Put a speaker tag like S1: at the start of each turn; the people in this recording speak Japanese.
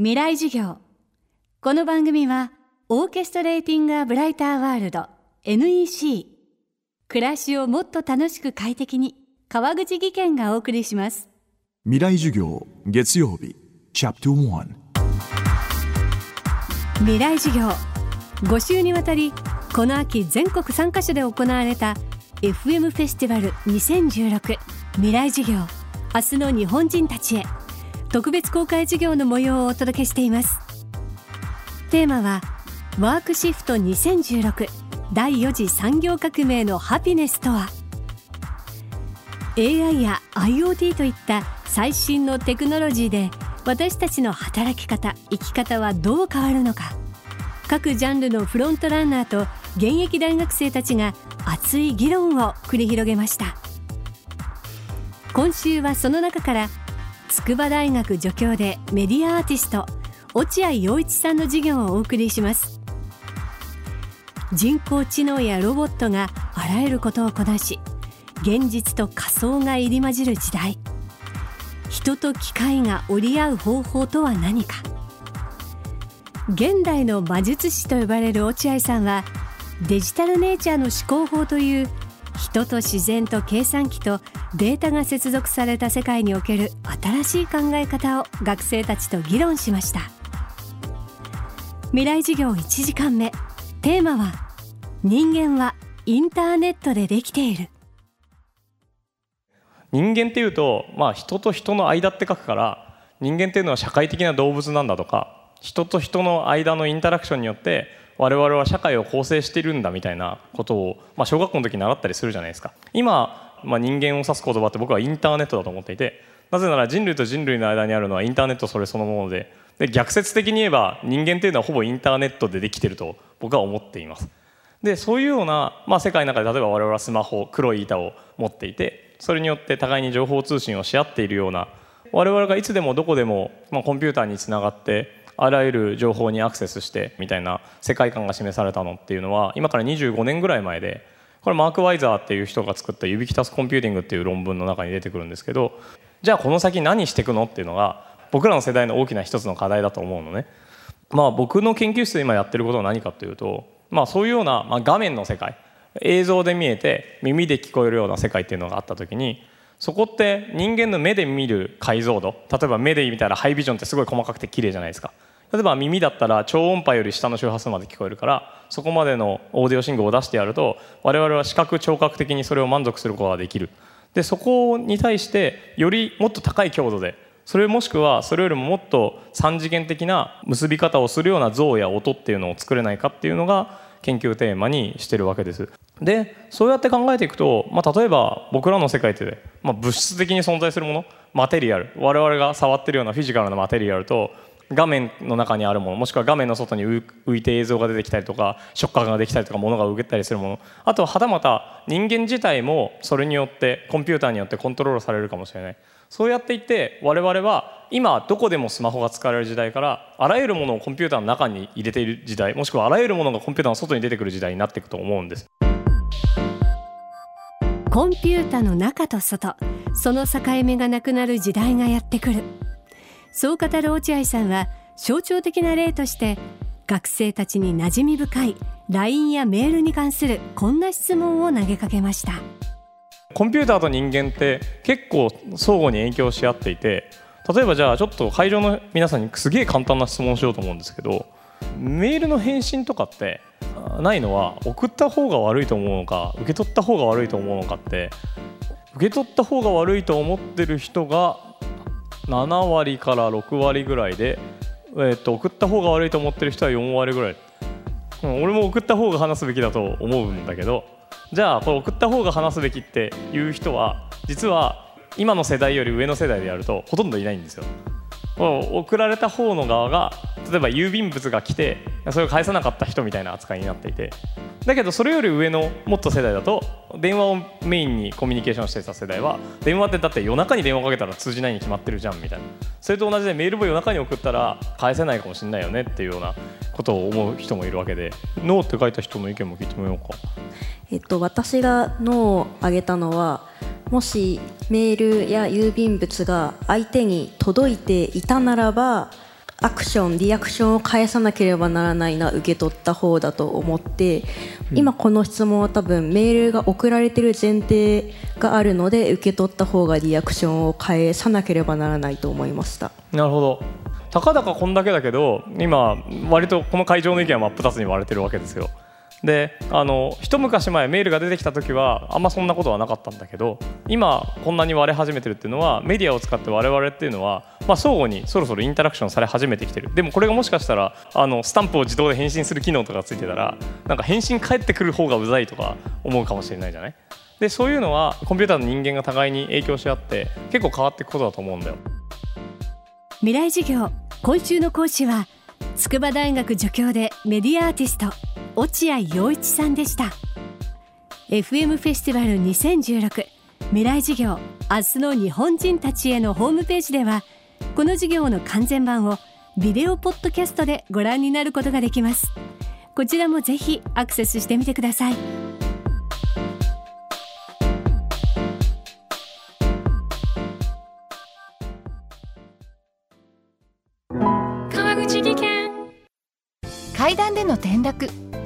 S1: 未来授業。この番組はオーケストレーティング・ア・ブライター・ワールド NEC 暮らしをもっと楽しく快適に川口義賢がお送りします。
S2: 未来授業月曜日チャプター1
S1: 未来授業。5週にわたりこの秋全国3カ所で行われた FM フェスティバル2016未来授業。明日の日本人たちへ特別公開授業の模様をお届けしています。テーマはワークシフト2016第4次産業革命のハピネスとは？AI や IoT といった最新のテクノロジーで私たちの働き方生き方はどう変わるのか？各ジャンルのフロントランナーと現役大学生たちが熱い議論を繰り広げました。今週はその中から筑波大学助教でメディアアーティスト落合陽一さんの授業をお送りします。人工知能やロボットがあらゆることをこなし現実と仮想が入り混じる時代。人と機械が折り合う方法とは何か。現代の魔術師と呼ばれる落合さんはデジタルネイチャーの思考法という人と自然と計算機とデータが接続された世界における新しい考え方を学生たちと議論しました。未来授業1時間目。テーマは人間はインターネットでできている。
S3: 人間っていうと、まあ、人と人の間って書くから人間っていうのは社会的な動物なんだとか人と人の間のインタラクションによって我々は社会を構成しているんだみたいなことを、まあ、小学校の時に習ったりするじゃないですか。今、まあ、人間を指す言葉って僕はインターネットだと思っていてなぜなら人類と人類の間にあるのはインターネットそれそのものでで逆説的に言えば人間っていうのはほぼインターネットでできてると僕は思っています。でそういうような、まあ、世界の中で例えば我々はスマホ黒い板を持っていてそれによって互いに情報通信をし合っているような我々がいつでもどこでも、まあ、コンピューターにつながってあらゆる情報にアクセスしてみたいな世界観が示されたのっていうのは今から25年ぐらい前でこれマーク・ワイザーっていう人が作った「ユビキタス・コンピューティング」っていう論文の中に出てくるんですけどじゃあこの先何していくの？っていうのが僕らの世代の大きな一つの課題だと思うのね。まあ、僕の研究室で今やってることは何かというと、まあ、そういうような、まあ、画面の世界映像で見えて耳で聞こえるような世界っていうのがあった時にそこって人間の目で見る解像度例えば目で見たらハイビジョンってすごい細かくて綺麗じゃないですか例えば耳だったら超音波より下の周波数まで聞こえるからそこまでのオーディオ信号を出してやると我々は視覚聴覚的にそれを満足することができる。でそこに対してよりもっと高い強度でそれもしくはそれよりももっと三次元的な結び方をするような像や音っていうのを作れないかっていうのが研究テーマにしてるわけです。でそうやって考えていくと、まあ、例えば僕らの世界って、まあ、物質的に存在するものマテリアル。我々が触ってるようなフィジカルなマテリアルと画面の中にあるものもしくは画面の外に浮いて映像が出てきたりとか触覚ができたりとか物が動けたりするもの。あとははたまた人間自体もそれによってコンピューターによってコントロールされるかもしれない。そうやっていって我々は今どこでもスマホが使われる時代からあらゆるものをコンピューターの中に入れている時代もしくはあらゆるものがコンピューターの外に出てくる時代になっていくと思うんです。
S1: コンピュータの中と外その境目がなくなる時代がやってくる。そう語る落合さんは象徴的な例として学生たちに馴染み深い LINE やメールに関するこんな質問を投げかけました。
S3: コンピューターと人間って結構相互に影響し合っていて例えばじゃあちょっと会場の皆さんにすげえ簡単な質問をしようと思うんですけどメールの返信とかってないのは送った方が悪いと思うのか受け取った方が悪いと思うのかって受け取った方が悪いと思ってる人が7割から6割ぐらいで、えー、と送った方が悪いと思ってる人は4割ぐらい、うん、俺も送った方が話すべきだと思うんだけどじゃあこれ送った方が話すべきっていう人は実は今の世代より上の世代でやるとほとんどいないんですよ。送られた方の側が例えば郵便物が来てそれを返さなかった人みたいな扱いになっていて。だけどそれより上のもっと世代だと電話をメインにコミュニケーションしてた世代は電話ってだって夜中に電話かけたら通じないに決まってるじゃんみたいな。それと同じでメールも夜中に送ったら返せないかもしれないよねっていうようなことを思う人もいるわけで。ノーって書いた人の意見も聞いてみようか。
S4: えっと、私がノーを挙げたのはもしメールや郵便物が相手に届いていたならばアクションリアクションを返さなければならないな受け取った方だと思って、うん、今この質問は多分メールが送られてる前提があるので受け取った方がリアクションを返さなければならないと思いました。
S3: なるほど。たかだかこんだけだけど今割とこの会場の意見は真っ二つに割れてるわけですよであの一昔前メールが出てきた時はあんまそんなことはなかったんだけど今こんなに割れ始めてるっていうのはメディアを使って我々っていうのは、まあ、相互にそろそろインタラクションされ始めてきてる。でもこれがもしかしたらあのスタンプを自動で返信する機能とかついてたらなんか返信返ってくる方がうざいとか思うかもしれないじゃない？でそういうのはコンピューターの人間が互いに影響し合って結構変わっていくことだと思うんだよ。
S1: 未来授業今週の講師は筑波大学助教でメディアアーティスト。落合陽一さんでした。FM フェスティバル2016未来事業明日の日本人たちへのホームページではこの授業の完全版をビデオポッドキャストでご覧になることができます。こちらもぜひアクセスしてみてください。
S5: 川口技研。階段での転落